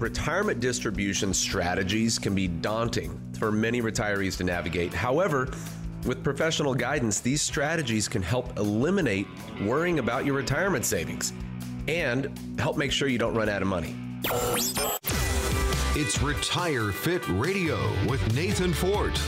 retirement distribution strategies can be daunting for many retirees to navigate. However, with professional guidance, these strategies can help eliminate worrying about your retirement savings and help make sure you don't run out of money. It's Retire Fit Radio with Nathan Fort.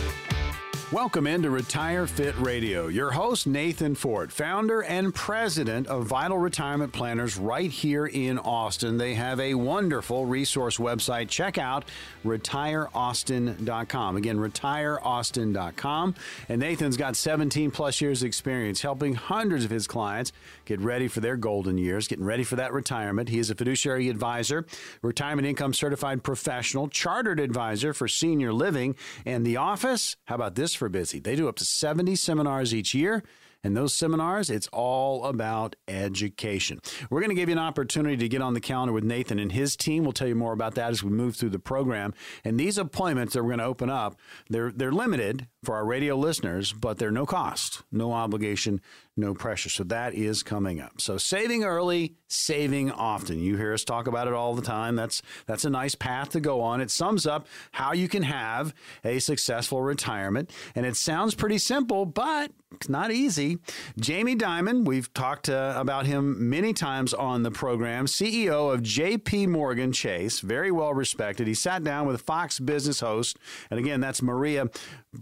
Welcome into Retire Fit Radio. Your host, Nathan Fort, founder and president of Vital Retirement Planners right here in Austin. They have a wonderful resource website. Check out retireaustin.com. Again, retireaustin.com. And Nathan's got 17 plus years of experience helping hundreds of his clients get ready for their golden years, getting ready for that retirement. He is a fiduciary advisor, retirement income certified professional, chartered advisor for senior living, and the office. How about this for busy? They do up to 70 seminars each year. And those seminars, it's all about education. We're going to give you an opportunity to get on the calendar with Nathan and his team. We'll tell you more about that as we move through the program. And these appointments that we're going to open up, they're they're limited for our radio listeners, but they're no cost, no obligation, no pressure. So that is coming up. So saving early, saving often. You hear us talk about it all the time. That's that's a nice path to go on. It sums up how you can have a successful retirement. And it sounds pretty simple, but it's not easy. Jamie Dimon, we've talked uh, about him many times on the program, CEO of JP Morgan Chase, very well respected. He sat down with Fox Business host, and again, that's Maria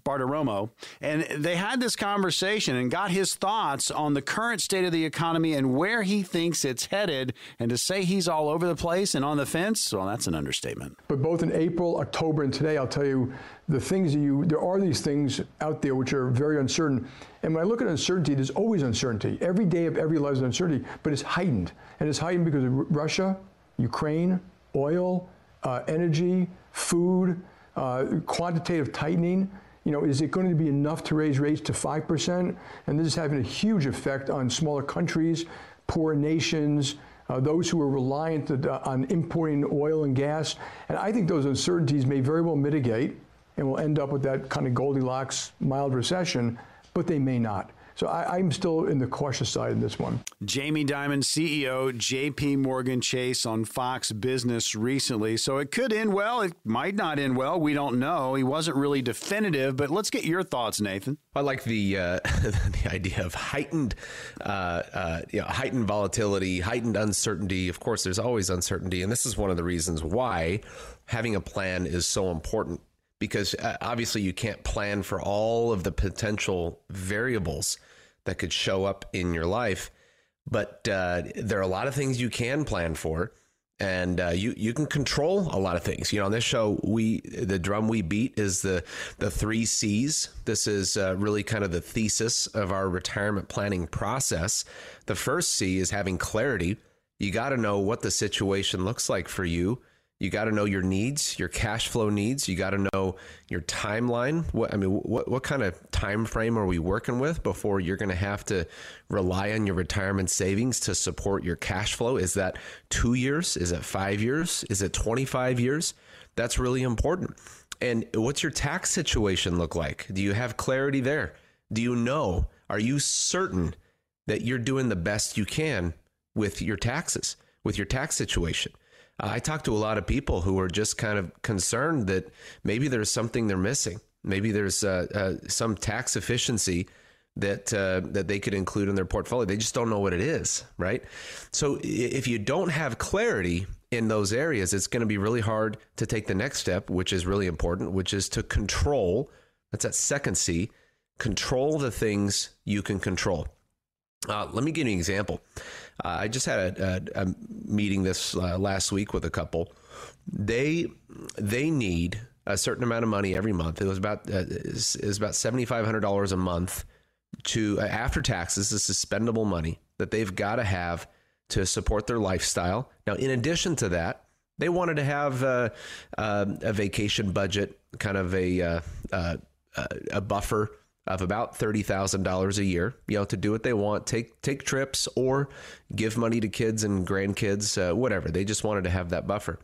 Bartiromo, and they had this conversation and got his thoughts on the current state of the economy and where he thinks it's headed. And to say he's all over the place and on the fence, well, that's an understatement. But both in April, October, and today, I'll tell you the things that you, there are these things out there which are very uncertain. And when I look at uncertainty, there's always uncertainty. Every day of every life is uncertainty, but it's heightened. And it's heightened because of Russia, Ukraine, oil, uh, energy, food, uh, quantitative tightening you know, is it going to be enough to raise rates to 5%? And this is having a huge effect on smaller countries, poor nations, uh, those who are reliant on importing oil and gas. And I think those uncertainties may very well mitigate and we'll end up with that kind of Goldilocks mild recession, but they may not. So I, am still in the cautious side in this one. Jamie Dimon, CEO, JP Morgan Chase on Fox Business recently. So it could end well. It might not end well. We don't know. He wasn't really definitive, but let's get your thoughts, Nathan. I like the uh, the idea of heightened, uh, uh, you know, heightened volatility, heightened uncertainty. Of course, there's always uncertainty, and this is one of the reasons why having a plan is so important because uh, obviously you can't plan for all of the potential variables that could show up in your life. But uh, there are a lot of things you can plan for, and uh, you you can control a lot of things. You know, on this show, we the drum we beat is the the three C's. This is uh, really kind of the thesis of our retirement planning process. The first C is having clarity. You got to know what the situation looks like for you you got to know your needs, your cash flow needs. You got to know your timeline. What I mean, what what kind of time frame are we working with before you're going to have to rely on your retirement savings to support your cash flow? Is that two years? Is it five years? Is it 25 years? That's really important. And what's your tax situation look like? Do you have clarity there? Do you know? Are you certain that you're doing the best you can with your taxes, with your tax situation? I talk to a lot of people who are just kind of concerned that maybe there's something they're missing. Maybe there's uh, uh, some tax efficiency that uh, that they could include in their portfolio. They just don't know what it is, right? So if you don't have clarity in those areas, it's going to be really hard to take the next step, which is really important, which is to control. That's that second C. Control the things you can control. Uh, let me give you an example. Uh, I just had a, a, a meeting this uh, last week with a couple. They they need a certain amount of money every month. It was about uh, is, about seventy five hundred dollars a month to uh, after taxes. This is spendable money that they've got to have to support their lifestyle. Now, in addition to that, they wanted to have uh, uh, a vacation budget, kind of a a buffer of about $30,000 a year, you know, to do what they want, take take trips or give money to kids and grandkids, uh, whatever. They just wanted to have that buffer.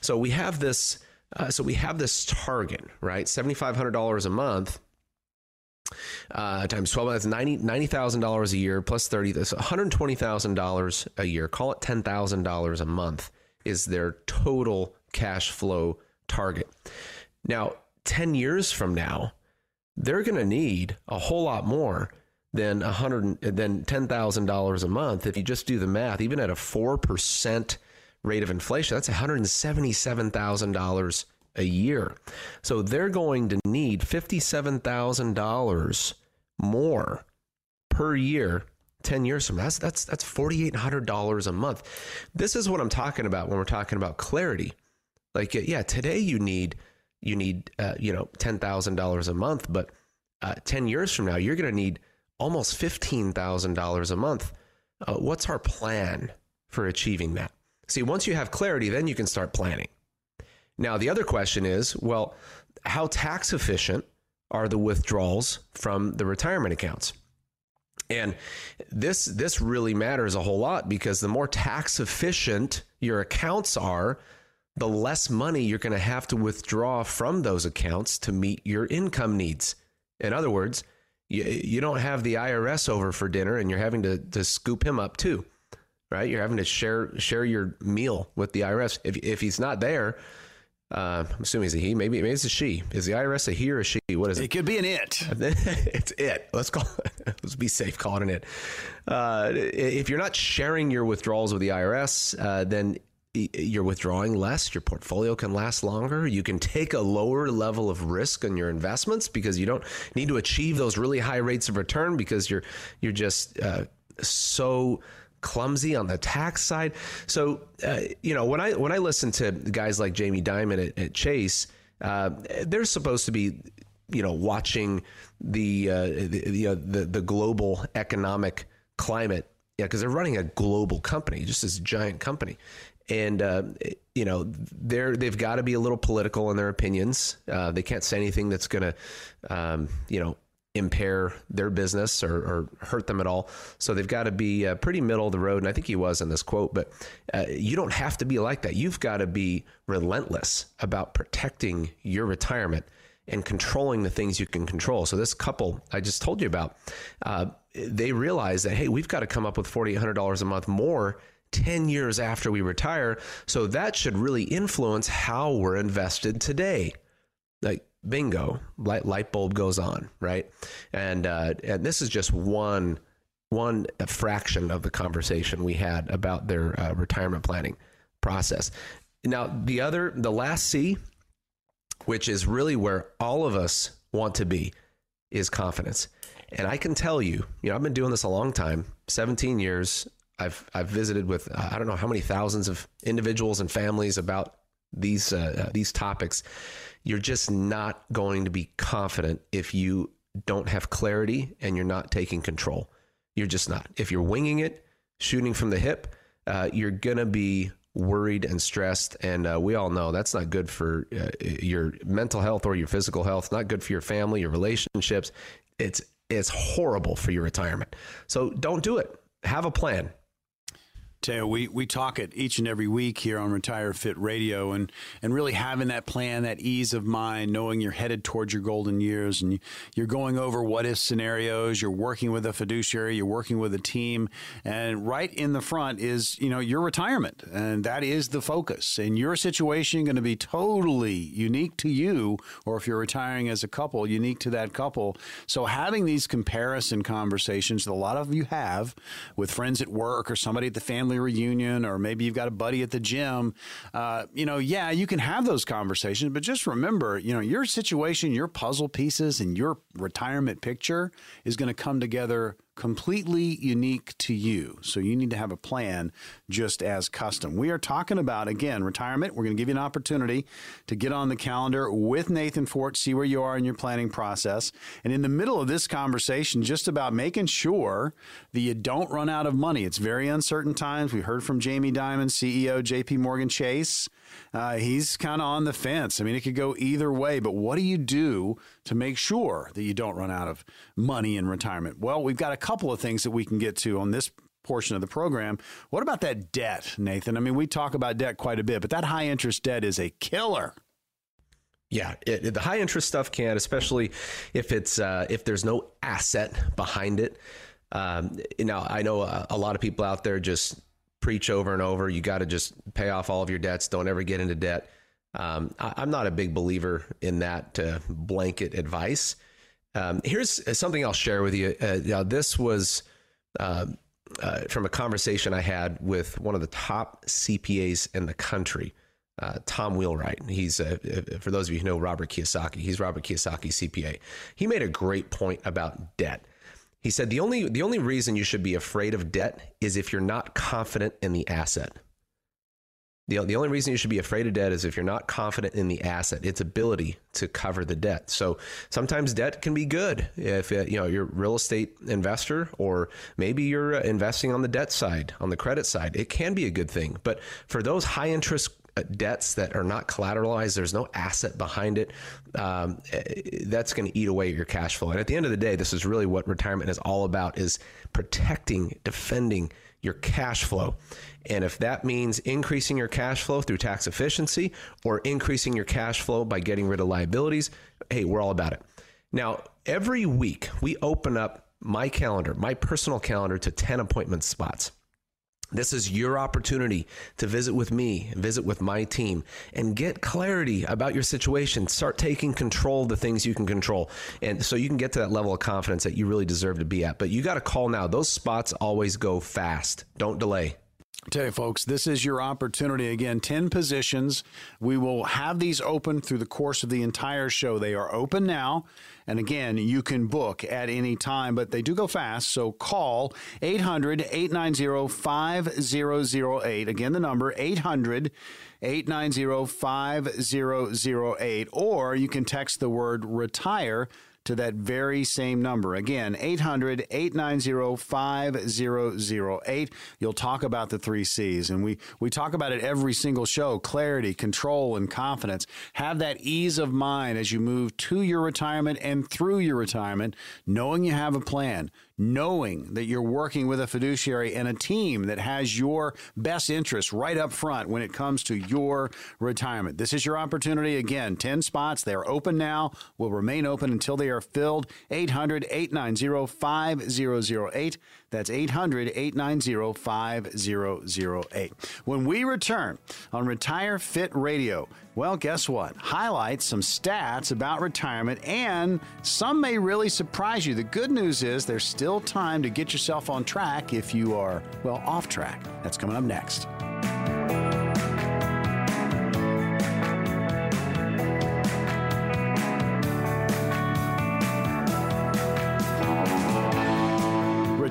So we have this uh, so we have this target, right? $7,500 a month uh, times 12 that's $90,000 $90, a year plus 30 that's $120,000 a year. Call it $10,000 a month is their total cash flow target. Now, 10 years from now, they're going to need a whole lot more than a hundred than ten thousand dollars a month. If you just do the math, even at a four percent rate of inflation, that's one hundred seventy-seven thousand dollars a year. So they're going to need fifty-seven thousand dollars more per year 10 years from now that's that's that's $4800 a month this is what i'm talking about when we're talking about clarity like yeah today you need you need uh, you know $10000 a month but uh, 10 years from now you're going to need almost $15,000 a month. Uh, what's our plan for achieving that? See, once you have clarity, then you can start planning. Now, the other question is well, how tax efficient are the withdrawals from the retirement accounts? And this this really matters a whole lot because the more tax efficient your accounts are, the less money you're going to have to withdraw from those accounts to meet your income needs. In other words, you, you don't have the IRS over for dinner and you're having to, to scoop him up too, right? You're having to share share your meal with the IRS. If, if he's not there, uh, I'm assuming he's a he. Maybe maybe it's a she. Is the IRS a he or a she? What is it? It could be an it. it's it. Let's call. It, let's be safe. Call it an it. Uh, if you're not sharing your withdrawals with the IRS, uh, then you're withdrawing less, your portfolio can last longer. You can take a lower level of risk on your investments because you don't need to achieve those really high rates of return because you're you're just uh, so clumsy on the tax side. So uh, you know when I when I listen to guys like Jamie Dimon at, at Chase, uh, they're supposed to be you know watching the uh, the, uh, the the global economic climate yeah, because they're running a global company, just this giant company and uh, you know they're they've got to be a little political in their opinions. Uh, they can't say anything that's going to um, you know impair their business or, or, hurt them at all. So they've got to be uh, pretty middle of the road. And I think he was in this quote, but uh, you don't have to be like that. You've got to be relentless about protecting your retirement and controlling the things you can control. So this couple I just told you about, uh, they realize that hey, we've got to come up with forty eight hundred dollars a month more 10 years after we retire. So that should really influence how we're invested today. Like bingo, light, light bulb goes on, right? And uh, and this is just one one fraction of the conversation we had about their uh, retirement planning process. Now the other, the last C, which is really where all of us want to be, is confidence. And I can tell you, you know, I've been doing this a long time, 17 years. I've I've visited with uh, I don't know how many thousands of individuals and families about these uh, uh, these topics. You're just not going to be confident if you don't have clarity and you're not taking control. You're just not. If you're winging it, shooting from the hip, uh, you're gonna be worried and stressed. And uh, we all know that's not good for uh, your mental health or your physical health. Not good for your family, your relationships. It's it's horrible for your retirement. So don't do it. Have a plan. Teo, we, we talk it each and every week here on Retire Fit Radio and, and really having that plan, that ease of mind, knowing you're headed towards your golden years and you're going over what if scenarios, you're working with a fiduciary, you're working with a team. And right in the front is, you know, your retirement. And that is the focus. And your situation is going to be totally unique to you, or if you're retiring as a couple, unique to that couple. So having these comparison conversations that a lot of you have with friends at work or somebody at the family family reunion, or maybe you've got a buddy at the gym, uh, you know, yeah, you can have those conversations, but just remember, you know, your situation, your puzzle pieces, and your retirement picture is going to come together completely unique to you. So you need to have a plan just as custom. We are talking about, again, retirement. We're going to give you an opportunity to get on the calendar with Nathan Fort, see where you are in your planning process. And in the middle of this conversation, just about making sure that you don't run out of money. It's very uncertain times. We heard from Jamie Dimon, CEO, JP Morgan Chase. Uh, he's kind of on the fence. I mean, it could go either way, but what do you do to make sure that you don't run out of money in retirement? Well, we've got a couple of things that we can get to on this portion of the program. What about that debt, Nathan? I mean, we talk about debt quite a bit, but that high interest debt is a killer. Yeah, it, it, the high interest stuff can, especially if it's uh, if there's no asset behind it. Um, now, I know a, a, lot of people out there just preach over and over. You got to just pay off all of your debts. Don't ever get into debt. Um, I, am not a big believer in that uh, blanket advice. Um, here's something I'll share with you. Uh, now, this was uh, uh, from a conversation I had with one of the top CPAs in the country, uh, Tom Wheelwright. He's, uh, for those of you who know Robert Kiyosaki, he's Robert Kiyosaki CPA. He made a great point about debt. He said the only the only reason you should be afraid of debt is if you're not confident in the asset. The, the only reason you should be afraid of debt is if you're not confident in the asset, its ability to cover the debt. So sometimes debt can be good if uh, you know you're a real estate investor or maybe you're uh, investing on the debt side, on the credit side. It can be a good thing. But for those high interest debts that are not collateralized, there's no asset behind it. Um, that's going to eat away at your cash flow. And at the end of the day, this is really what retirement is all about: is protecting, defending your cash flow. And if that means increasing your cash flow through tax efficiency or increasing your cash flow by getting rid of liabilities, hey, we're all about it. Now, every week we open up my calendar, my personal calendar to 10 appointment spots. This is your opportunity to visit with me, visit with my team, and get clarity about your situation. Start taking control of the things you can control. And so you can get to that level of confidence that you really deserve to be at. But you got to call now. Those spots always go fast. Don't delay. Tell you, folks, this is your opportunity. Again, 10 positions. We will have these open through the course of the entire show. They are open now. And again, you can book at any time, but they do go fast. So call 800 890 5008. Again, the number 800 890 5008. Or you can text the word retire to that very same number. Again, 800 890 5008. You'll talk about the three C's, and we, we talk about it every single show clarity, control, and confidence. Have that ease of mind as you move to your retirement and through your retirement, knowing you have a plan knowing that you're working with a fiduciary and a team that has your best interests right up front when it comes to your retirement. This is your opportunity. Again, 10 spots. They are open now, will remain open until they are filled. 800 890 5008. That's 800 890 5008. When we return on Retire Fit Radio, well, guess what? Highlight some stats about retirement, and some may really surprise you. The good news is there's still time to get yourself on track if you are, well, off track. That's coming up next.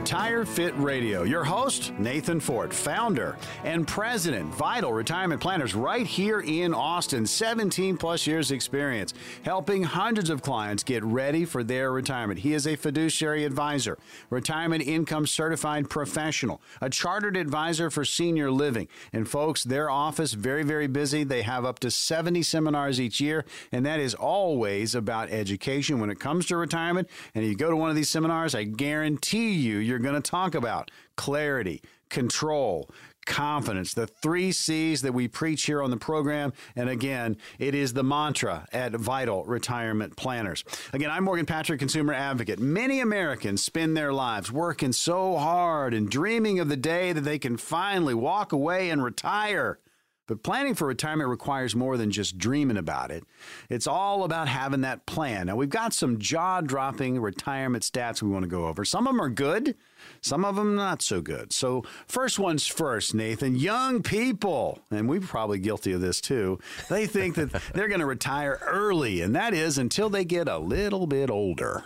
Retire Fit Radio. Your host, Nathan Fort, founder and president, Vital Retirement Planners, right here in Austin. 17 plus years experience, helping hundreds of clients get ready for their retirement. He is a fiduciary advisor, retirement income certified professional, a chartered advisor for senior living. And folks, their office very, very busy. They have up to 70 seminars each year, and that is always about education when it comes to retirement. And if you go to one of these seminars, I guarantee you, you're going to talk about clarity, control, confidence, the three C's that we preach here on the program. And again, it is the mantra at Vital Retirement Planners. Again, I'm Morgan Patrick, consumer advocate. Many Americans spend their lives working so hard and dreaming of the day that they can finally walk away and retire. But planning for retirement requires more than just dreaming about it. It's all about having that plan. Now, we've got some jaw dropping retirement stats we want to go over. Some of them are good, some of them not so good. So, first one's first, Nathan. Young people, and we're probably guilty of this too, they think that they're going to retire early, and that is until they get a little bit older.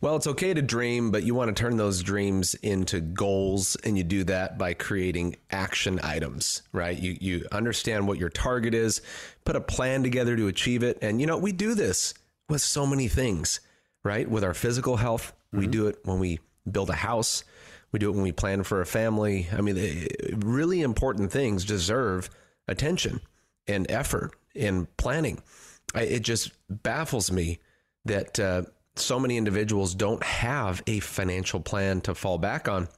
Well, it's okay to dream, but you want to turn those dreams into goals, and you do that by creating action items, right? You you understand what your target is, put a plan together to achieve it, and you know we do this with so many things, right? With our physical health, mm-hmm. we do it when we build a house, we do it when we plan for a family. I mean, really important things deserve attention and effort and planning. I, it just baffles me that. Uh, so many individuals don't have a financial plan to fall back on.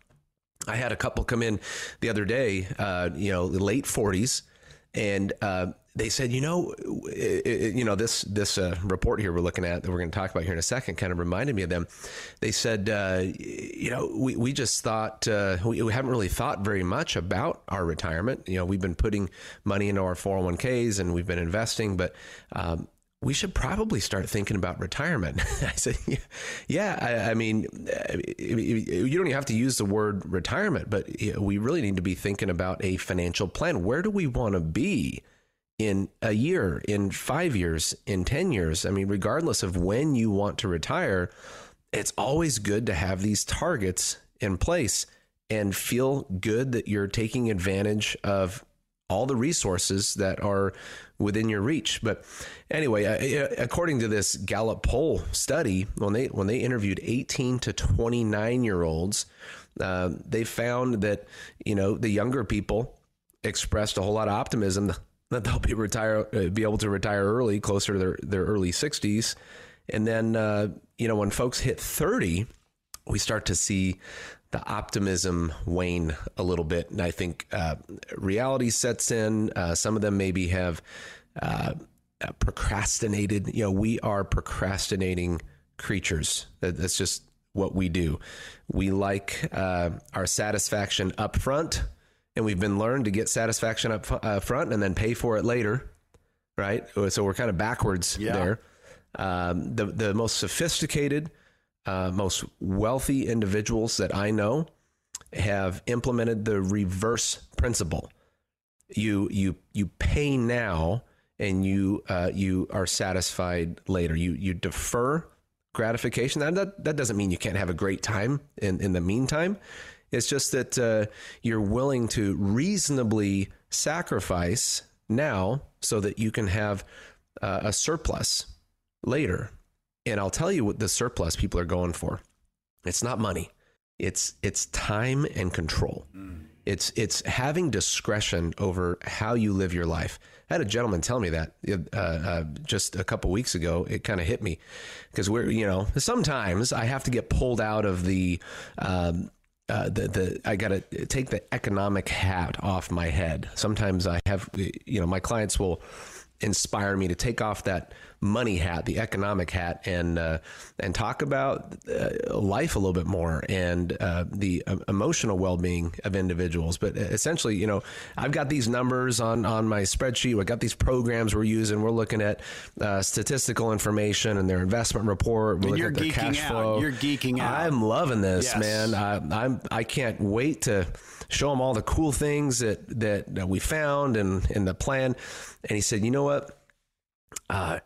I had a couple come in the other day, uh, you know, late 40s, and uh, they said, you know, it, it, you know this this uh, report here we're looking at that we're going to talk about here in a second kind of reminded me of them. They said, uh, you know, we, we just thought uh, we, we, haven't really thought very much about our retirement. You know, we've been putting money into our 401ks and we've been investing, but um, we should probably start thinking about retirement. I said, yeah, I, I, mean, uh, you don't even have to use the word retirement, but we really need to be thinking about a financial plan. Where do we want to be in a year, in five years, in 10 years? I mean, regardless of when you want to retire, it's always good to have these targets in place and feel good that you're taking advantage of all the resources that are within your reach. But anyway, according to this Gallup poll study, when they when they interviewed 18 to 29 year olds, uh, they found that you know the younger people expressed a whole lot of optimism that they'll be retire uh, be able to retire early, closer to their their early 60s, and then uh, you know when folks hit 30, we start to see the optimism wane a little bit. And I think uh, reality sets in. Uh, some of them maybe have uh, procrastinated. You know, we are procrastinating creatures. That's just what we do. We like uh, our satisfaction up front, and we've been learned to get satisfaction up uh, front and then pay for it later. Right. So we're kind of backwards yeah. there. Um, the the most sophisticated uh, most wealthy individuals that I know have implemented the reverse principle. You you you pay now and you uh, you are satisfied later. You you defer gratification. That, that that doesn't mean you can't have a great time in in the meantime. It's just that uh, you're willing to reasonably sacrifice now so that you can have uh, a surplus later. And I'll tell you what the surplus people are going for. It's not money. It's it's time and control. Mm. It's it's having discretion over how you live your life. I had a gentleman tell me that uh, uh, just a couple weeks ago. It kind of hit me because we're you know sometimes I have to get pulled out of the. Um, uh, the the I got to take the economic hat off my head. Sometimes I have you know my clients will inspire me to take off that money hat, the economic hat, and uh, and talk about uh, life a little bit more and uh, the uh, emotional well being of individuals. But uh, essentially, you know, I've got these numbers on on my spreadsheet. I've got these programs we're using. We're looking at uh, statistical information and their investment report. We're and you're geeking cash out. Flow. You're geeking out. I'm loving this, yes. man. I, I'm I can't wait to show them all the cool things that that, that we found and in the plan. And he said, you know what? Uh,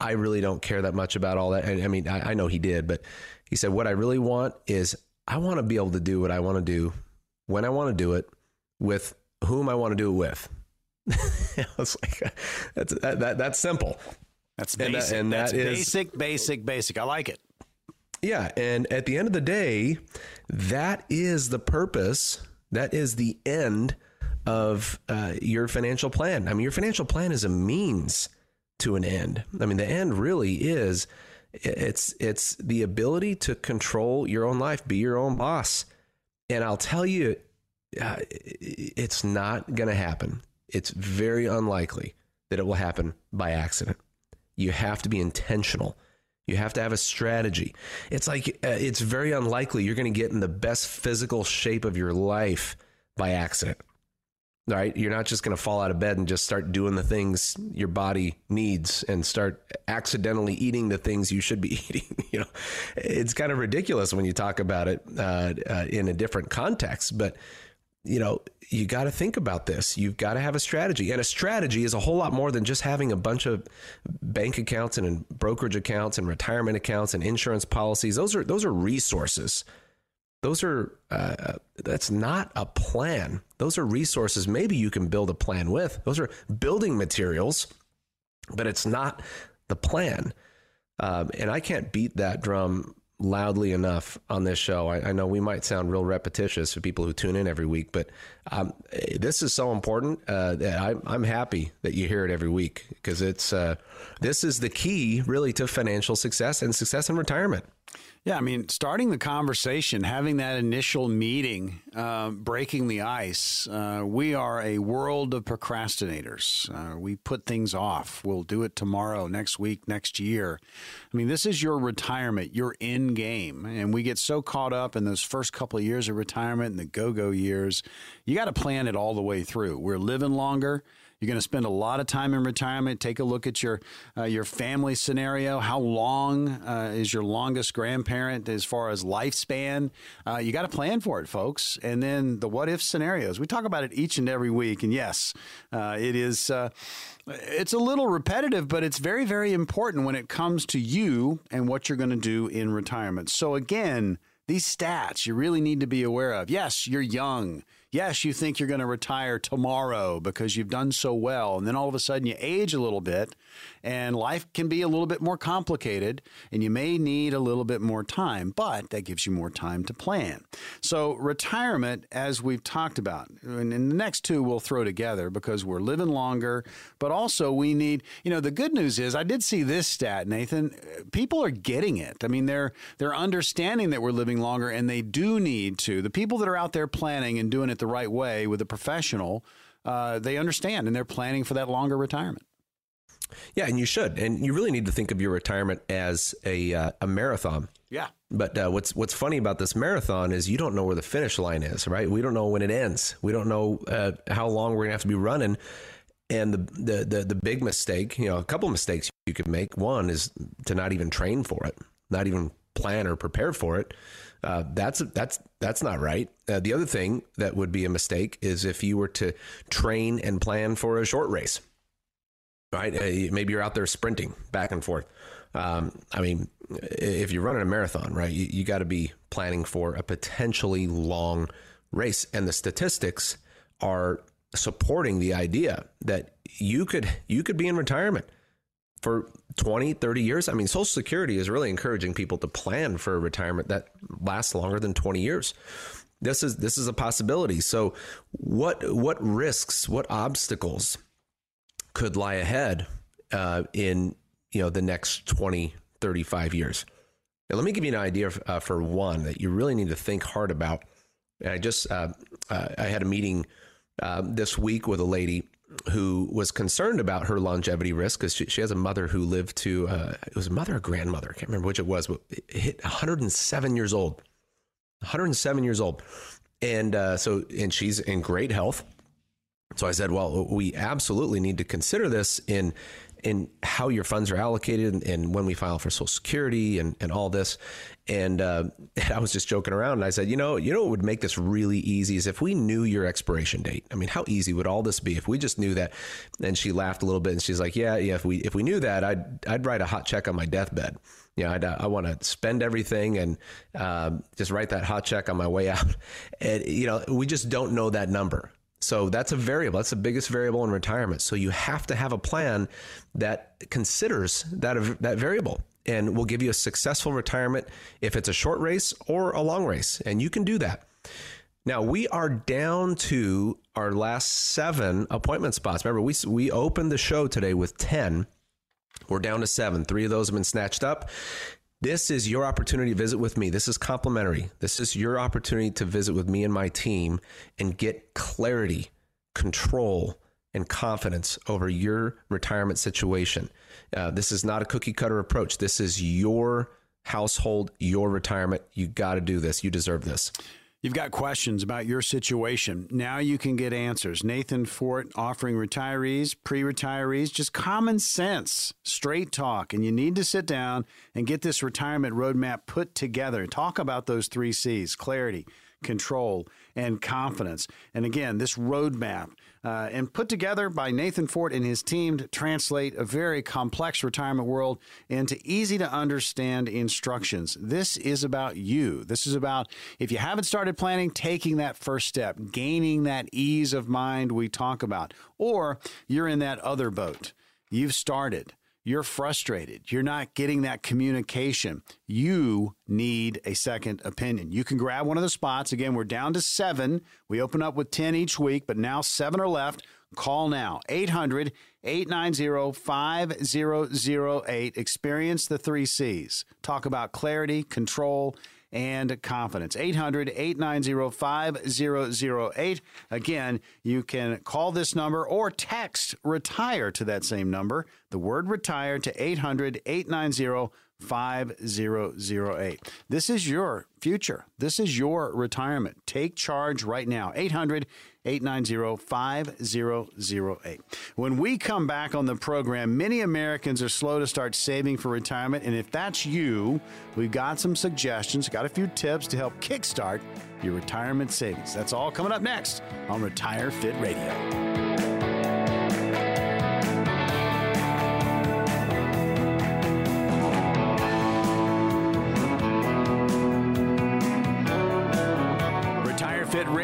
I really don't care that much about all that. I, I mean, I, I, know he did, but he said, what I really want is I want to be able to do what I want to do when I want to do it with whom I want to do it with. I was like, that's, that, that, that's simple. That's basic. And, that, and that's that is, basic, basic, basic. I like it. Yeah. And at the end of the day, that is the purpose. That is the end of uh, your financial plan. I mean, your financial plan is a means to an end. I mean, the end really is it's it's the ability to control your own life, be your own boss. And I'll tell you, uh, it's not going to happen. It's very unlikely that it will happen by accident. You have to be intentional. You have to have a strategy. It's like uh, it's very unlikely you're going to get in the best physical shape of your life by accident right? You're not just going to fall out of bed and just start doing the things your body needs and start accidentally eating the things you should be eating. you know, it's kind of ridiculous when you talk about it uh, uh, in a different context, but you know, you got to think about this. You've got to have a strategy, and a strategy is a whole lot more than just having a bunch of bank accounts and brokerage accounts and retirement accounts and insurance policies. Those are those are resources those are uh, that's not a plan. Those are resources maybe you can build a plan with. Those are building materials but it's not the plan. Um, and i can't beat that drum loudly enough on this show. I, I, know we might sound real repetitious for people who tune in every week but um, this is so important uh, that I, i'm happy that you hear it every week because it's uh, this is the key really to financial success and success in retirement Yeah, I mean, starting the conversation, having that initial meeting, uh, breaking the ice. Uh, we are a world of procrastinators. Uh, we put things off. We'll do it tomorrow, next week, next year. I mean, this is your retirement, your end game. And we get so caught up in those first couple of years of retirement and the go go years. You got to plan it all the way through. We're living longer. You're going to spend a lot of time in retirement. Take a look at your uh, your family scenario. How long uh, is your longest grandparent as far as lifespan? Uh, you got to plan for it, folks. And then the what if scenarios. We talk about it each and every week. And yes, uh, it is. Uh, it's a little repetitive, but it's very, very important when it comes to you and what you're going to do in retirement. So again, these stats you really need to be aware of. Yes, you're young yes, you think you're going to retire tomorrow because you've done so well. And then all of a sudden you age a little bit and life can be a little bit more complicated and you may need a little bit more time, but that gives you more time to plan. So, retirement, as we've talked about, and in the next two we'll throw together because we're living longer, but also we need, you know, the good news is I did see this stat, Nathan. People are getting it. I mean, they're they're understanding that we're living longer and they do need to. The people that are out there planning and doing it the right way with a professional, uh, they understand and they're planning for that longer retirement. Yeah, and you should, and you really need to think of your retirement as a uh, a marathon. Yeah. But uh, what's what's funny about this marathon is you don't know where the finish line is, right? We don't know when it ends. We don't know uh, how long we're gonna have to be running. And the, the the the big mistake, you know, a couple mistakes you could make. One is to not even train for it, not even plan or prepare for it. Uh, that's that's that's not right. Uh, the other thing that would be a mistake is if you were to train and plan for a short race, right? Uh, maybe you're out there sprinting back and forth. Um, I mean, if you're running a marathon, right, you, you got to be planning for a potentially long race, and the statistics are supporting the idea that you could you could be in retirement for 20, 30 years. I mean, Social Security is really encouraging people to plan for a retirement that lasts longer than 20 years. This is this is a possibility. So what what risks, what obstacles could lie ahead uh, in you know the next 20, 35 years? Now, let me give you an idea uh, for one that you really need to think hard about. I just uh, uh I had a meeting uh, this week with a lady who was concerned about her longevity risk because she, she, has a mother who lived to uh, it was a mother or grandmother I can't remember which it was but it hit 107 years old 107 years old and uh, so and she's in great health so I said well we absolutely need to consider this in in how your funds are allocated and, and when we file for Social Security and, and all this and, uh, I was just joking around and I said, you know, you know what would make this really easy is if we knew your expiration date. I mean, how easy would all this be if we just knew that? And she laughed a little bit and she's like, yeah, yeah. If we if we knew that, I'd I'd write a hot check on my deathbed. You know, I'd, I want to spend everything and uh, just write that hot check on my way out. And you know, we just don't know that number. So that's a variable. That's the biggest variable in retirement. So you have to have a plan that considers that that variable and will give you a successful retirement if it's a short race or a long race. And you can do that. Now we are down to our last seven appointment spots. Remember, we we opened the show today with ten. We're down to seven. Three of those have been snatched up. This is your opportunity to visit with me. This is complimentary. This is your opportunity to visit with me and my team and get clarity, control, and confidence over your retirement situation. Uh, this is not a cookie cutter approach. This is your household, your retirement. You got to do this. You deserve this. You've got questions about your situation. Now you can get answers. Nathan Fort offering retirees, pre retirees, just common sense, straight talk. And you need to sit down and get this retirement roadmap put together. Talk about those three C's clarity, control, and confidence. And again, this roadmap uh, and put together by Nathan Fort and his team to translate a very complex retirement world into easy to understand instructions. This is about you. This is about if you haven't started planning, taking that first step, gaining that ease of mind we talk about, or you're in that other boat. You've started you're frustrated. You're not getting that communication. You need a second opinion. You can grab one of the spots. Again, we're down to seven. We open up with 10 each week, but now seven are left. Call now 800 890 5008. Experience the three C's. Talk about clarity, control, and confidence. 800 890 5008. Again, you can call this number or text retire to that same number. The word retire to 800 890 5008. This is your future. This is your retirement. Take charge right now. 800 890 5008. When we come back on the program, many Americans are slow to start saving for retirement. And if that's you, we've got some suggestions, got a few tips to help kickstart your retirement savings. That's all coming up next on Retire Fit Radio.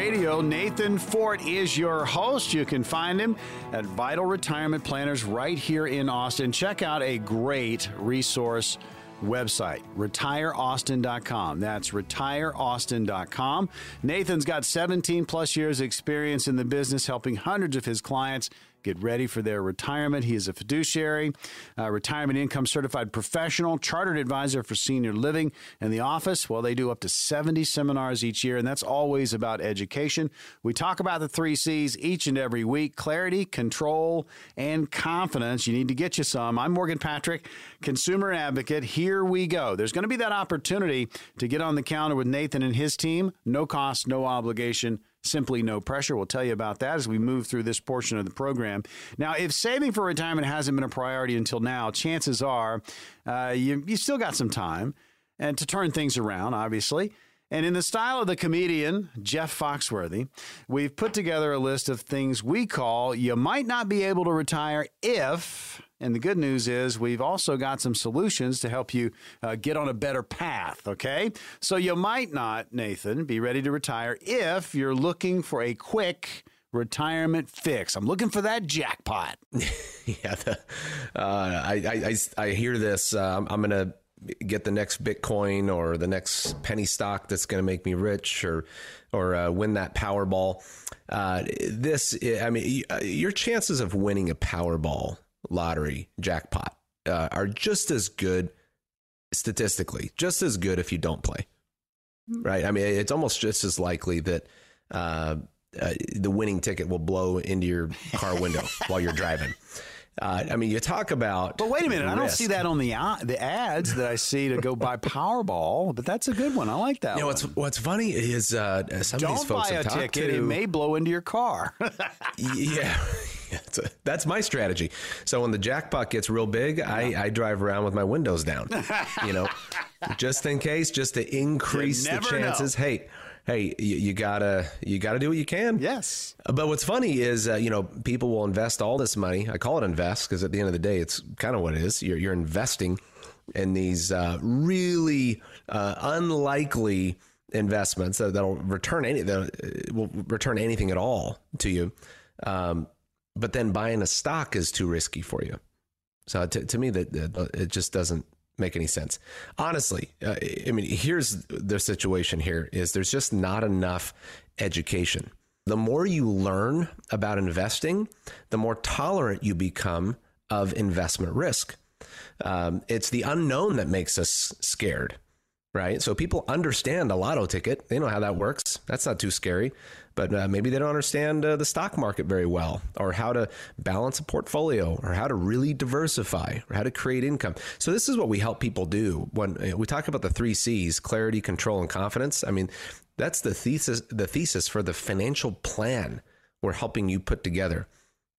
Radio. Nathan Fort is your host. You can find him at Vital Retirement Planners right here in Austin. Check out a great resource website, retireaustin.com. That's retireaustin.com. Nathan's got 17 plus years experience in the business helping hundreds of his clients get ready for their retirement. He is a fiduciary, retirement income certified professional, chartered advisor for senior living. And the office, well, they do up to 70 seminars each year, and that's always about education. We talk about the three C's each and every week clarity, control, and confidence. You need to get you some. I'm Morgan Patrick, consumer advocate. Here we go. There's going to be that opportunity to get on the counter with Nathan and his team. No cost, no obligation simply no pressure. We'll tell you about that as we move through this portion of the program. Now, if saving for retirement hasn't been a priority until now, chances are uh, you, you still got some time and to turn things around, obviously. And in the style of the comedian Jeff Foxworthy, we've put together a list of things we call you might not be able to retire if and the good news is we've also got some solutions to help you uh, get on a better path, okay? So you might not, Nathan, be ready to retire if you're looking for a quick retirement fix. I'm looking for that jackpot. yeah, the, uh, I, I, I, hear this. Uh, I'm going to get the next Bitcoin or the next penny stock that's going to make me rich or or uh, win that Powerball. Uh, this, I mean, uh, your chances of winning a Powerball lottery jackpot uh, are just as good statistically, just as good if you don't play. Right? I mean, it's almost just as likely that uh, uh, the winning ticket will blow into your car window while you're driving. Uh, I mean, you talk about. But wait a minute, risk. I don't see that on the uh, the ads that I see to go buy Powerball. But that's a good one. I like that. You know, what's what's funny is uh, some don't of these folks buy a ticket; to, it may blow into your car. yeah. a, that's my strategy. So when the jackpot gets real big, yeah. I, I drive around with my windows down, you know, just in case, just to increase the chances. Know. Hey, hey, you, you, gotta you gotta do what you can. Yes. But what's funny is, uh, you know, people will invest all this money. I call it invest because at the end of the day, it's kind of what it is. You're you're investing in these uh, really uh, unlikely investments that, will return any that uh, will return anything at all to you. Um, but then buying a stock is too risky for you. So to, to me, that, it just doesn't make any sense. Honestly, uh, I mean, here's the situation here is there's just not enough education. The more you learn about investing, the more tolerant you become of investment risk. Um, it's the unknown that makes us scared, right? So people understand a lotto ticket. They know how that works. That's not too scary but uh, maybe they don't understand uh, the stock market very well, or how to balance a portfolio, or how to really diversify, or how to create income. So this is what we help people do when uh, we talk about the three C's: clarity, control, and confidence. I mean, that's the thesis. The thesis for the financial plan we're helping you put together,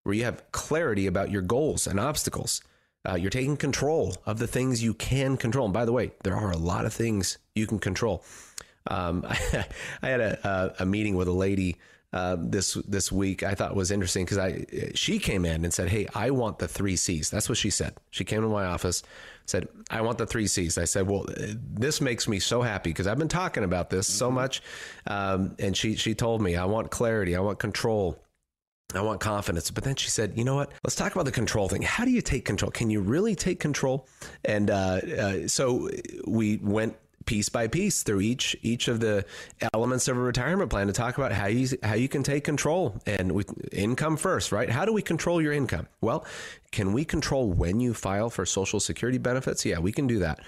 where you have clarity about your goals and obstacles. Uh, you're taking control of the things you can control. And by the way, there are a lot of things you can control. Um, I, I, had a, a, meeting with a lady uh, this this week. I thought was interesting because I she came in and said, "Hey, I want the three C's." That's what she said. She came to my office, said, "I want the three C's." I said, "Well, this makes me so happy because I've been talking about this so mm-hmm. much." Um, and she she told me, "I want clarity. I want control." I want confidence. But then she said, you know what? Let's talk about the control thing. How do you take control? Can you really take control? And uh, uh, so we went piece by piece through each each of the elements of a retirement plan to talk about how you how you can take control and with income first, right? How do we control your income? Well, can we control when you file for Social Security benefits? Yeah, we can do that.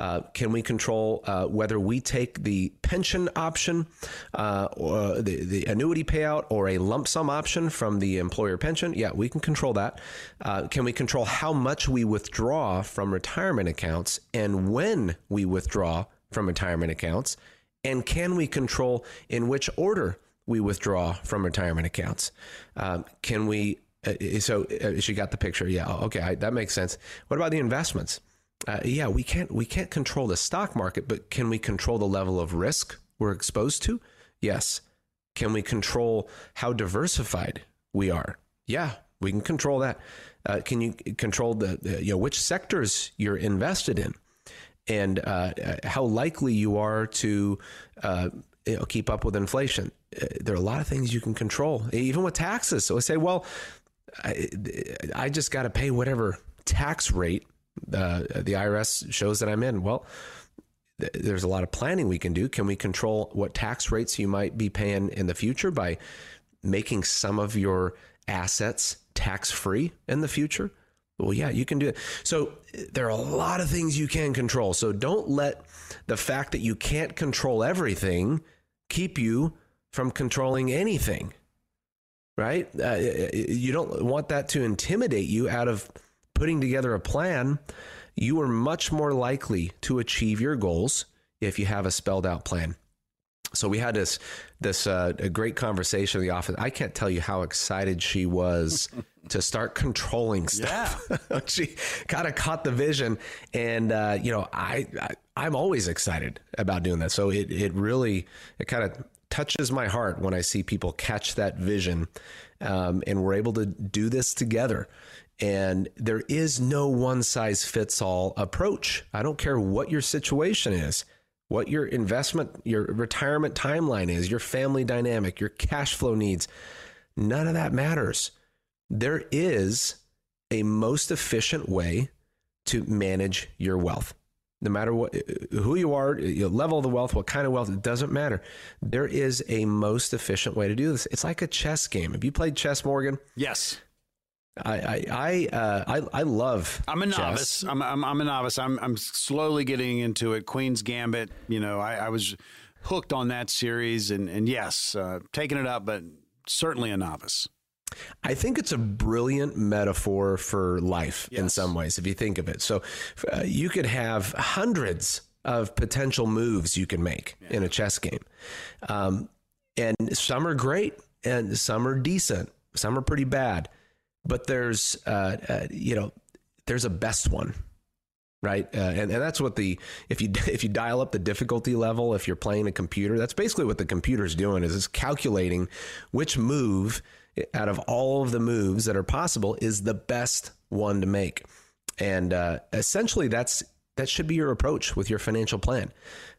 Uh, can we control uh, whether we take the pension option, uh, or the, the annuity payout, or a lump sum option from the employer pension? Yeah, we can control that. Uh, can we control how much we withdraw from retirement accounts and when we withdraw from retirement accounts? And can we control in which order we withdraw from retirement accounts? Um, can we uh, so uh, she got the picture. Yeah, okay, I, that makes sense. What about the investments? Uh, yeah, we can't we can't control the stock market, but can we control the level of risk we're exposed to? Yes. Can we control how diversified we are? Yeah, we can control that. Uh, can you control the, you know which sectors you're invested in, and how likely you are to you know, keep up with inflation? there are a lot of things you can control, even with taxes. So I say, well, I, I just got to pay whatever tax rate uh, the IRS shows that I'm in. Well, th- there's a lot of planning we can do. Can we control what tax rates you might be paying in the future by making some of your assets tax free in the future? Well, yeah, you can do it. So there are a lot of things you can control. So don't let the fact that you can't control everything keep you from controlling anything right? Uh, you don't want that to intimidate you out of putting together a plan. You are much more likely to achieve your goals if you have a spelled out plan. So we had this this uh, a great conversation in the office. I can't tell you how excited she was to start controlling stuff. Yeah. she kind of caught the vision, and uh, you know, I, I am always excited about doing that. So it it really it kind of touches my heart when I see people catch that vision um, and we're able to do this together. And there is no one size fits all approach. I don't care what your situation is, what your investment, your retirement timeline is, your family dynamic, your cash flow needs. None of that matters. There is a most efficient way to manage your wealth no matter what who you are, you level of the wealth, what kind of wealth, it doesn't matter. There is a most efficient way to do this. It's like a chess game. Have you played chess, Morgan? Yes. I I I uh, I, I, love. I'm a chess. novice. I'm, I'm, I'm a novice. I'm I'm slowly getting into it. Queen's Gambit. You know, I, I was hooked on that series, and and yes, uh, taking it up, but certainly a novice. I think it's a brilliant metaphor for life yes. in some ways, if you think of it. So uh, you could have hundreds of potential moves you can make yeah. in a chess game. Um, and some are great and some are decent, some are pretty bad. But there's, uh, uh, you know, there's a best one right? Uh, and, and that's what the if you if you dial up the difficulty level, if you're playing a computer, that's basically what the computer's doing is it's calculating which move out of all of the moves that are possible is the best one to make. And uh, essentially, that's that should be your approach with your financial plan.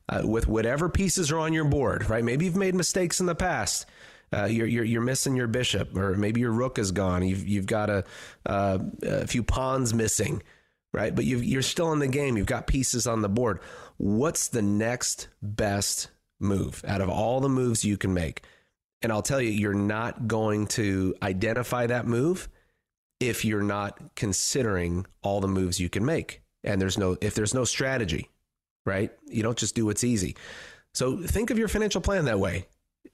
Uh, with whatever pieces are on your board, right? Maybe you've made mistakes in the past. Uh, you're, you're, you're missing your bishop, or maybe your rook is gone. You've you've got a, uh, a few pawns missing, right? But you are still in the game. You've got pieces on the board. What's the next best move out of all the moves you can make? And I'll tell you, you're not going to identify that move if you're not considering all the moves you can make. And there's no, if there's no strategy, right? You don't just do what's easy. So think of your financial plan that way.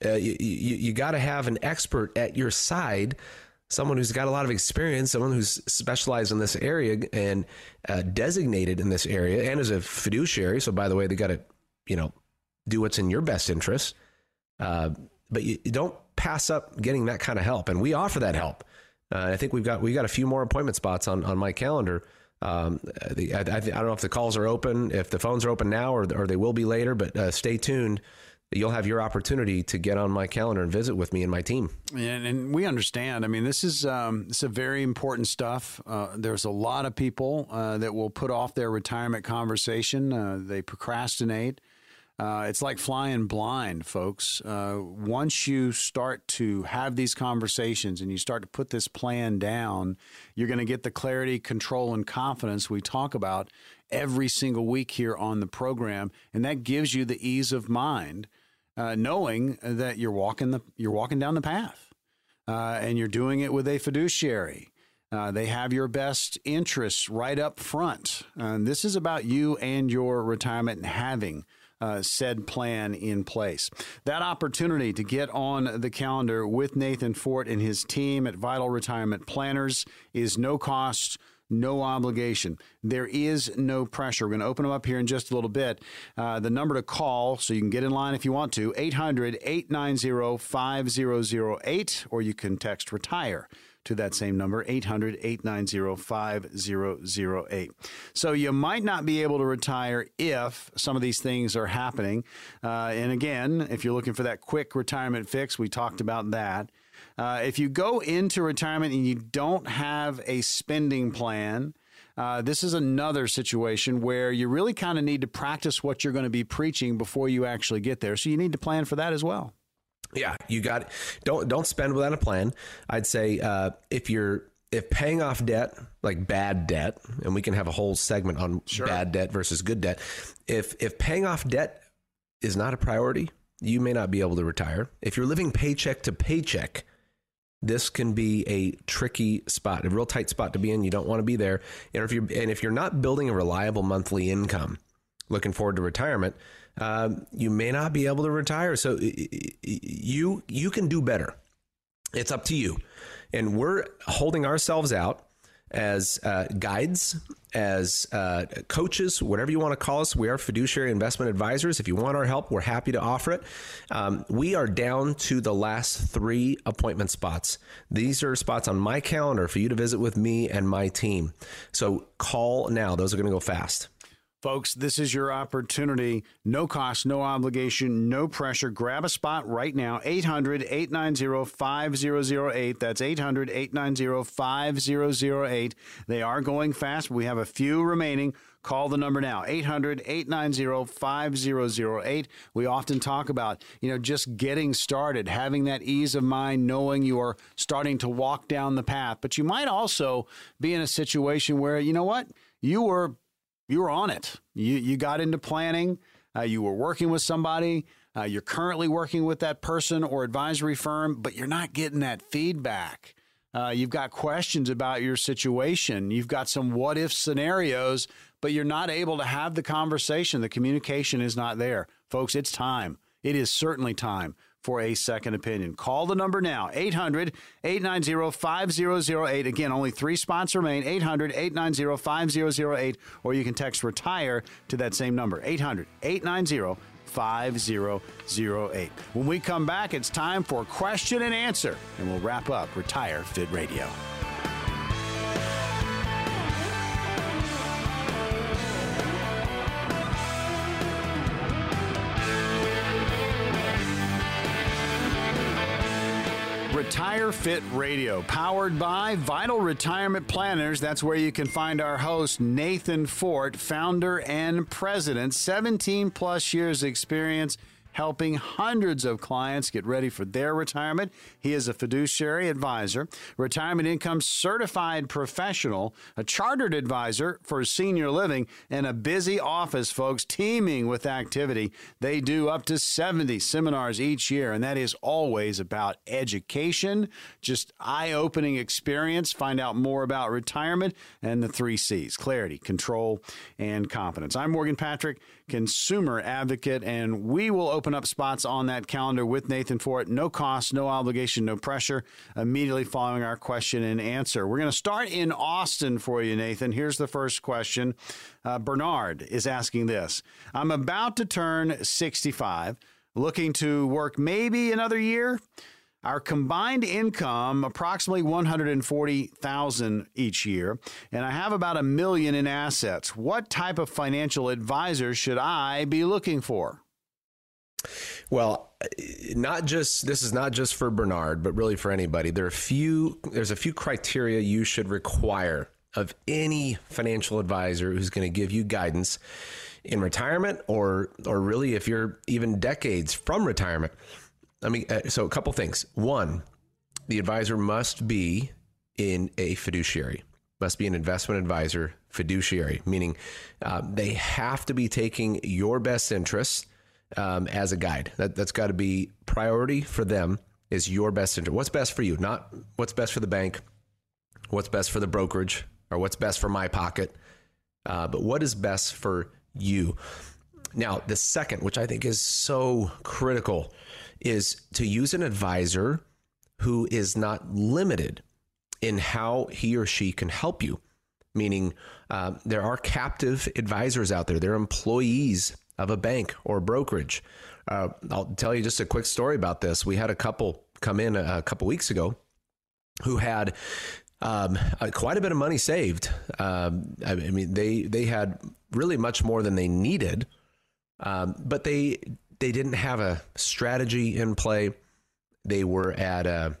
Uh, you you, you got to have an expert at your side, someone who's got a lot of experience, someone who's specialized in this area and uh, designated in this area, and as a fiduciary. So by the way, they got to, you know, do what's in your best interest. Uh, but you, don't pass up getting that kind of help, and we offer that help. Uh, I think we've got we got a few more appointment spots on on my calendar. Um, the, I, I, I, don't know if the calls are open, if the phones are open now, or or they will be later. But uh, stay tuned. You'll have your opportunity to get on my calendar and visit with me and my team. And, and we understand. I mean, this is um, is a very important stuff. Uh, there's a lot of people uh, that will put off their retirement conversation. Uh, they procrastinate. Uh, it's like flying blind, folks. Uh, once you start to have these conversations and you start to put this plan down, you're going to get the clarity, control, and confidence we talk about every single week here on the program, and that gives you the ease of mind, uh, knowing that you're walking the you're walking down the path, uh, and you're doing it with a fiduciary. Uh, they have your best interests right up front. And this is about you and your retirement and having uh, said plan in place. That opportunity to get on the calendar with Nathan Fort and his team at Vital Retirement Planners is no cost no obligation. There is no pressure. We're going to open them up here in just a little bit. Uh, the number to call, so you can get in line if you want to, 800 890 5008, or you can text retire to that same number, 800 890 5008. So you might not be able to retire if some of these things are happening. Uh, and again, if you're looking for that quick retirement fix, we talked about that. Uh, if you go into retirement and you don't have a spending plan, uh, this is another situation where you really kind of need to practice what you're going to be preaching before you actually get there. So you need to plan for that as well. Yeah, you got don't don't spend without a plan. I'd say uh, if you're if paying off debt, like bad debt, and we can have a whole segment on sure. bad debt versus good debt. If if paying off debt is not a priority, you may not be able to retire. If you're living paycheck to paycheck, this can be a tricky spot, a real tight spot to be in. You don't want to be there. And if you're and if you're not building a reliable monthly income, looking forward to retirement, um, you may not be able to retire. So you you can do better. It's up to you, and we're holding ourselves out as uh, guides, as uh, coaches, whatever you want to call us. We are fiduciary investment advisors. If you want our help, we're happy to offer it. Um, we are down to the last three appointment spots. These are spots on my calendar for you to visit with me and my team. So call now. Those are going to go fast. Folks, this is your opportunity. No cost, no obligation, no pressure. Grab a spot right now. 800 890 5008. That's 800 890 5008. They are going fast. We have a few remaining. Call the number now 800 890 5008. We often talk about, you know, just getting started, having that ease of mind, knowing you are starting to walk down the path. But you might also be in a situation where, you know what? You were you were on it. You you got into planning. Uh, you were working with somebody. Uh, you're currently working with that person or advisory firm, but you're not getting that feedback. Uh, you've got questions about your situation. You've got some what if scenarios, but you're not able to have the conversation. The communication is not there. Folks, it's time. It is certainly time for a second opinion. Call the number now 800 890 5008. Again, only three spots remain 800 890 5008, or you can text retire to that same number 800 890 5008. When we come back, it's time for question and answer, and we'll wrap up Retire Fit Radio. Retire Fit Radio, powered by Vital Retirement Planners. That's where you can find our host, Nathan Fort, founder and president, 17 plus years experience helping hundreds of clients get ready for their retirement. He is a fiduciary advisor, retirement income certified professional, a chartered advisor for senior living, and a busy office, folks, teeming with activity. They do up to 70 seminars each year, and that is always about education, just eye opening experience. Find out more about retirement and the three C's clarity, control, and confidence. I'm Morgan Patrick consumer advocate, and we will open up spots on that calendar with Nathan Fort. No cost, no obligation, no pressure. Immediately following our question and answer. We're going to start in Austin for you, Nathan. Here's the first question. Uh, Bernard is asking this I'm about to turn 65, looking to work maybe another year. Our combined income approximately 140,000 each year, and I have about a million in assets. What type of financial advisor should I be looking for? Well, not just this is not just for Bernard, but really for anybody. There are a few there's a few criteria you should require of any financial advisor who's going to give you guidance in retirement or or really if you're even decades from retirement. I mean, uh, so a couple things. One, the advisor must be in a fiduciary, must be an investment advisor fiduciary, meaning uh, they have to be taking your best interests um, as a guide. That, that's got to be priority for them is your best interest. What's best for you, not what's best for the bank, what's best for the brokerage, or what's best for my pocket, uh, but what is best for you. Now, the second, which I think is so critical, is to use an advisor who is not limited in how he or she can help you. Meaning, uh, there are captive advisors out there, they're employees of a bank or brokerage. Uh, I'll tell you just a quick story about this. We had a couple come in a, a couple weeks ago who had um, uh, quite a bit of money saved. Um, I mean, they they had really much more than they needed, um, but they they didn't have a strategy in play. They were at a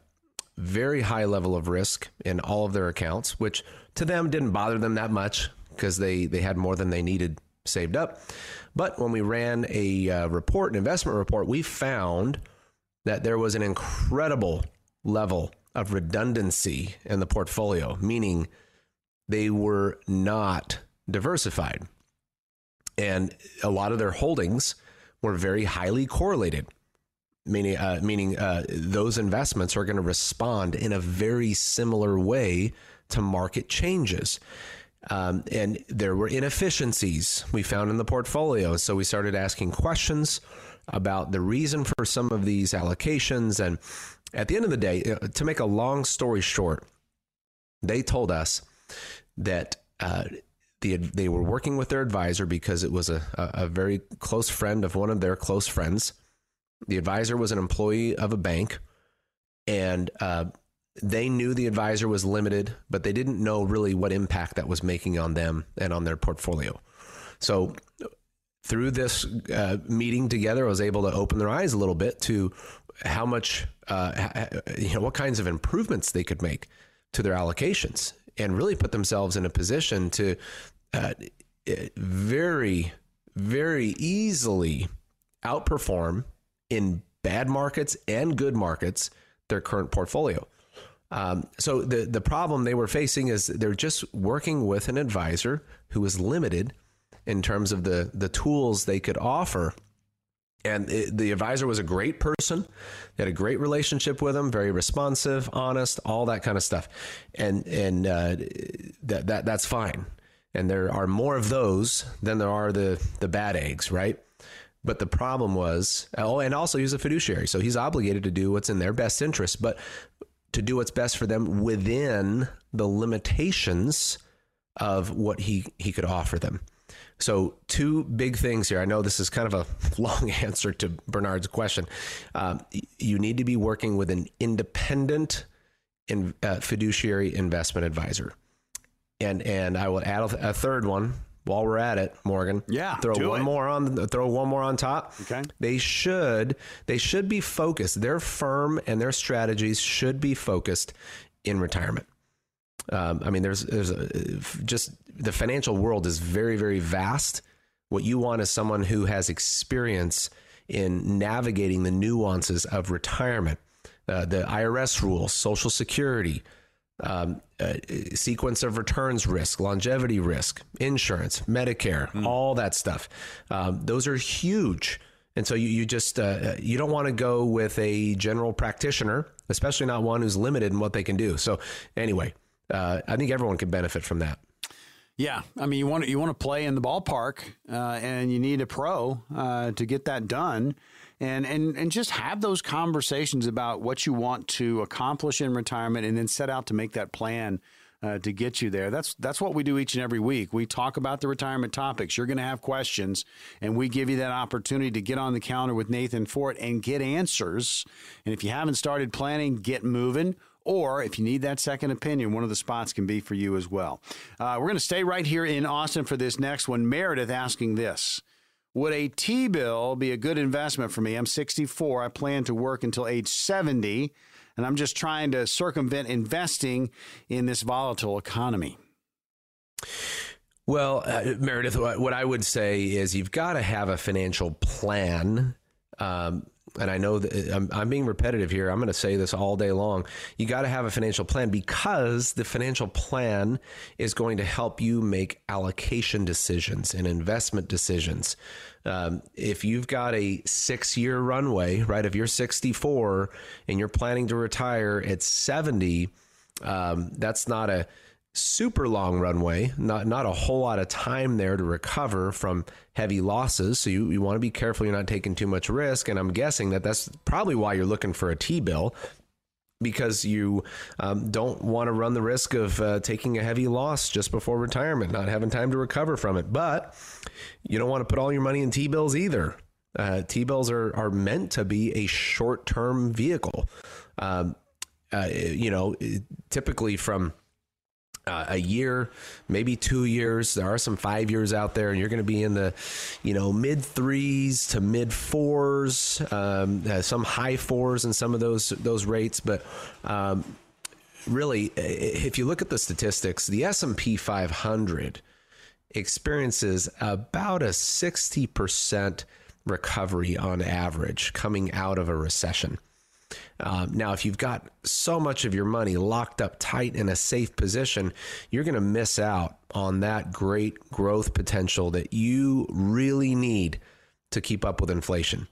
very high level of risk in all of their accounts, which to them didn't bother them that much because they they had more than they needed saved up. But when we ran a uh, report, an investment report, we found that there was an incredible level of redundancy in the portfolio, meaning they were not diversified. And a lot of their holdings were very highly correlated, meaning, uh, meaning uh, those investments are going to respond in a very similar way to market changes. Um, and there were inefficiencies we found in the portfolio. So we started asking questions about the reason for some of these allocations. And at the end of the day, uh, to make a long story short, they told us that uh, the, they were working with their advisor because it was a, a very close friend of one of their close friends. The advisor was an employee of a bank, and uh, they knew the advisor was limited, but they didn't know really what impact that was making on them and on their portfolio. So, through this uh, meeting together, I was able to open their eyes a little bit to how much, uh, you know, what kinds of improvements they could make to their allocations and really put themselves in a position to uh, very, very easily outperform in bad markets and good markets their current portfolio. Um, so the the problem they were facing is they're just working with an advisor who is limited in terms of the the tools they could offer. And it, the advisor was a great person. They had a great relationship with him, very responsive, honest, all that kind of stuff. And and uh, that that that's fine. And there are more of those than there are the the bad eggs, right? But the problem was, oh, and also he's a fiduciary, so he's obligated to do what's in their best interest. But to do what's best for them within the limitations of what he he could offer them. So, two big things here. I know this is kind of a long answer to Bernard's question. Um, you need to be working with an independent in, uh, fiduciary investment advisor, and and I will add a, a third one while we're at it, Morgan. Yeah, throw one it. more on. Throw one more on top. Okay. They should. They should be focused. Their firm and their strategies should be focused in retirement. Um, I mean, there's there's a, just the financial world is very very vast. What you want is someone who has experience in navigating the nuances of retirement, uh, the IRS rules, Social Security, um, uh, sequence of returns risk, longevity risk, insurance, Medicare, mm. all that stuff. Um, those are huge. And so you, you just uh, you don't want to go with a general practitioner, especially not one who's limited in what they can do. So anyway, uh, I think everyone can benefit from that. Yeah, I mean you want you want to play in the ballpark, uh, and you need a pro uh, to get that done and and and just have those conversations about what you want to accomplish in retirement, and then set out to make that plan. Uh, to get you there. That's that's what we do each and every week. We talk about the retirement topics. You're going to have questions, and we give you that opportunity to get on the counter with Nathan Fort and get answers. And if you haven't started planning, get moving. Or if you need that second opinion, one of the spots can be for you as well. Uh, we're going to stay right here in Austin for this next one. Meredith asking this. Would a T bill be a good investment for me? I'm 64. I plan to work until age 70, and I'm just trying to circumvent investing in this volatile economy. Well, uh, Meredith, what I would say is you've got to have a financial plan. Um, and I know that I'm, I'm being repetitive here. I'm going to say this all day long. You got to have a financial plan because the financial plan is going to help you make allocation decisions and investment decisions. Um, if you've got a six year runway, right, if you're 64 and you're planning to retire at 70, um, that's not a super long runway, not not a whole lot of time there to recover from heavy losses. So you, you want to be careful you're not taking too much risk. And I'm guessing that that's probably why you're looking for a T bill because you um, don't want to run the risk of uh, taking a heavy loss just before retirement, not having time to recover from it. But you don't want to put all your money in T bills either. Uh, T bills are, are meant to be a short term vehicle. Um, uh, you know, typically from uh, a year, maybe two years. There are some five years out there, and you're going to be in the, you know, mid threes to mid fours, um, uh, some high fours, and some of those those rates. But um, really, if you look at the statistics, the S and P 500 experiences about a 60 percent recovery on average coming out of a recession. Um, now, if you've got so much of your money locked up tight in a safe position, you're going to miss out on that great growth potential that you really need to keep up with inflation.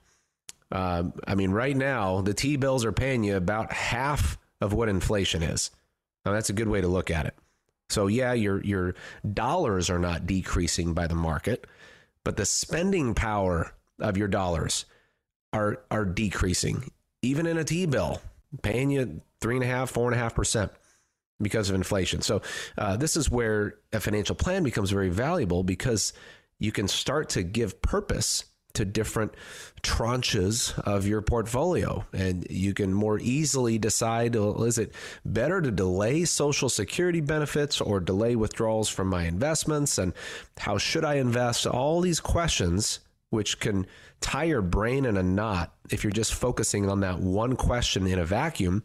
Um, I mean, right now, the T bills are paying you about half of what inflation is. Now, that's a good way to look at it. So, yeah, your, your dollars are not decreasing by the market, but the spending power of your dollars are, are decreasing even in a T bill, paying you three and a half, four and a half percent because of inflation. So uh, this is where a financial plan becomes very valuable because you can start to give purpose to different tranches of your portfolio. And you can more easily decide well, is it better to delay social security benefits or delay withdrawals from my investments? And how should i invest? All these questions which can tie your brain in a knot if you're just focusing on that one question in a vacuum,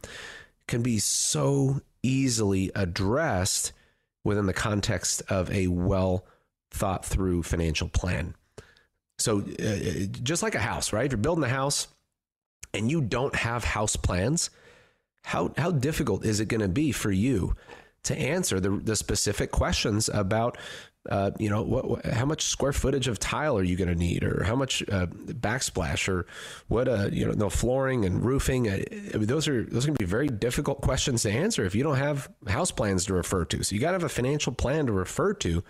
can be so easily addressed within the context of a well thought through financial plan. So, uh, just like a house, right? If you're building a house and you don't have house plans, how, how difficult is it going to be for you to answer the, the specific questions about uh, you know, what, how much square footage of tile are you going to need, or how much uh, backsplash, or what, uh, you know, no flooring and roofing. I mean, those are those are going to be very difficult questions to answer if you don't have house plans to refer to. So you got to have a financial plan to refer to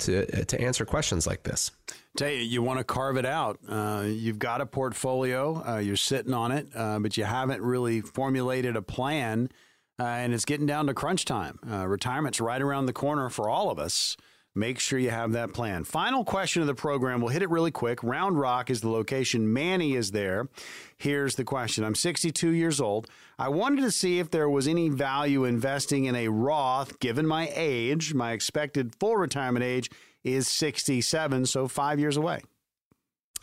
to uh, to answer questions like this. Tell you, you want to carve it out. Uh, you've got a portfolio, uh, you're sitting on it, uh, but you haven't really formulated a plan, uh, and it's getting down to crunch time. Retirement's right around the corner for all of us. Make sure you have that plan. Final question of the program. We'll hit it really quick. Round Rock is the location. Manny is there. Here's the question I'm 62 years old. I wanted to see if there was any value investing in a Roth given my age. My expected full retirement age is 67, so five years away.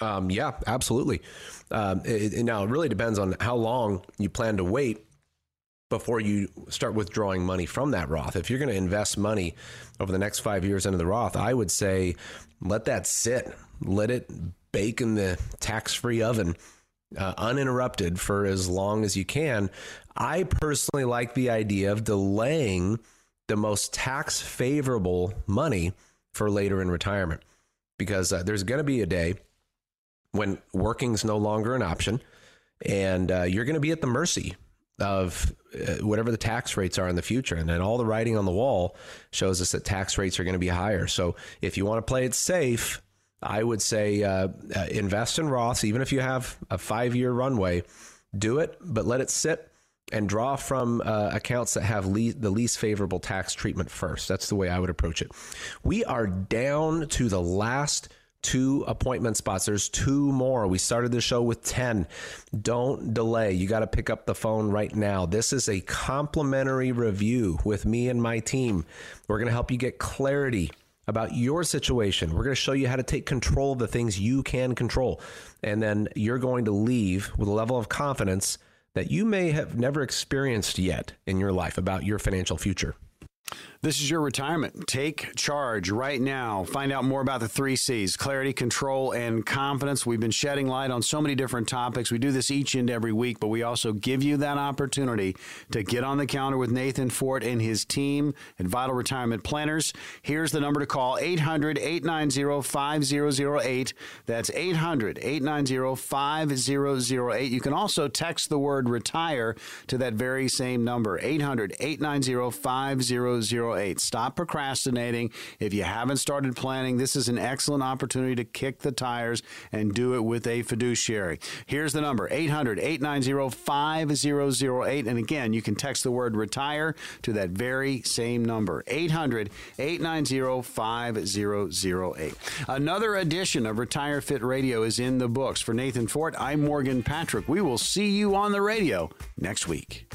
Um, yeah, absolutely. Um, it, it, now, it really depends on how long you plan to wait before you start withdrawing money from that Roth. If you're going to invest money over the next five years into the Roth, I would say let that sit, let it bake in the tax free oven. Uh, uninterrupted for as long as you can. I personally like the idea of delaying the most tax favorable money for later in retirement because uh, there's going to be a day when working is no longer an option and uh, you're going to be at the mercy of uh, whatever the tax rates are in the future. And then all the writing on the wall shows us that tax rates are going to be higher. So if you want to play it safe, I would say uh, uh, invest in Roths, even if you have a five year runway, do it, but let it sit and draw from uh, accounts that have le- the least favorable tax treatment first. That's the way I would approach it. We are down to the last two appointment spots. There's two more. We started the show with 10. Don't delay. You got to pick up the phone right now. This is a complimentary review with me and my team. We're going to help you get clarity about your situation. We're going to show you how to take control of the things you can control. And then you're going to leave with a level of confidence that you may have never experienced yet in your life about your financial future. This is your retirement. Take charge right now. Find out more about the three C's clarity, control, and confidence. We've been shedding light on so many different topics. We do this each and every week, but we also give you that opportunity to get on the counter with Nathan Fort and his team at Vital Retirement Planners. Here's the number to call 800 890 5008. That's 800 890 5008. You can also text the word retire to that very same number 800 890 5008. 8. Stop procrastinating. If you haven't started planning, this is an excellent opportunity to kick the tires and do it with a fiduciary. Here's the number 800 890 5008. And again, you can text the word retire to that very same number 800 890 5008. Another edition of Retire Fit Radio is in the books. For Nathan Fort, I'm Morgan Patrick. We will see you on the radio next week.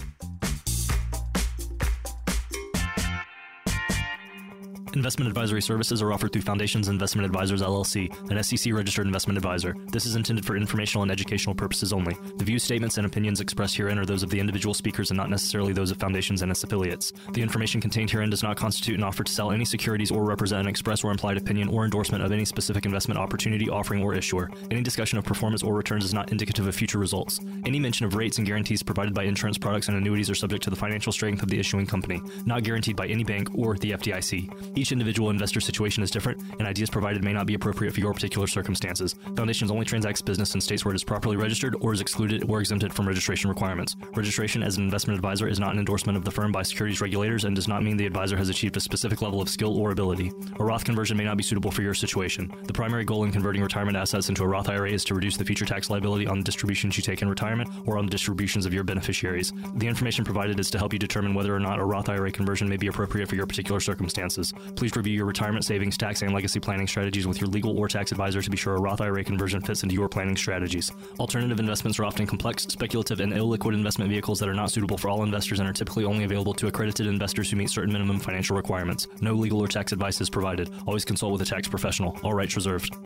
Investment advisory services are offered through Foundations Investment Advisors LLC, an SEC registered investment advisor. This is intended for informational and educational purposes only. The views, statements, and opinions expressed herein are those of the individual speakers and not necessarily those of Foundations and its affiliates. The information contained herein does not constitute an offer to sell any securities or represent an express or implied opinion or endorsement of any specific investment opportunity, offering, or issuer. Any discussion of performance or returns is not indicative of future results. Any mention of rates and guarantees provided by insurance products and annuities are subject to the financial strength of the issuing company, not guaranteed by any bank or the FDIC. Each individual investor situation is different, and ideas provided may not be appropriate for your particular circumstances. Foundations only transacts business in states where it is properly registered or is excluded or exempted from registration requirements. Registration as an investment advisor is not an endorsement of the firm by securities regulators and does not mean the advisor has achieved a specific level of skill or ability. A Roth conversion may not be suitable for your situation. The primary goal in converting retirement assets into a Roth IRA is to reduce the future tax liability on the distributions you take in retirement or on the distributions of your beneficiaries. The information provided is to help you determine whether or not a Roth IRA conversion may be appropriate for your particular circumstances. Please review your retirement savings, tax, and legacy planning strategies with your legal or tax advisor to be sure a Roth IRA conversion fits into your planning strategies. Alternative investments are often complex, speculative, and illiquid investment vehicles that are not suitable for all investors and are typically only available to accredited investors who meet certain minimum financial requirements. No legal or tax advice is provided. Always consult with a tax professional. All rights reserved.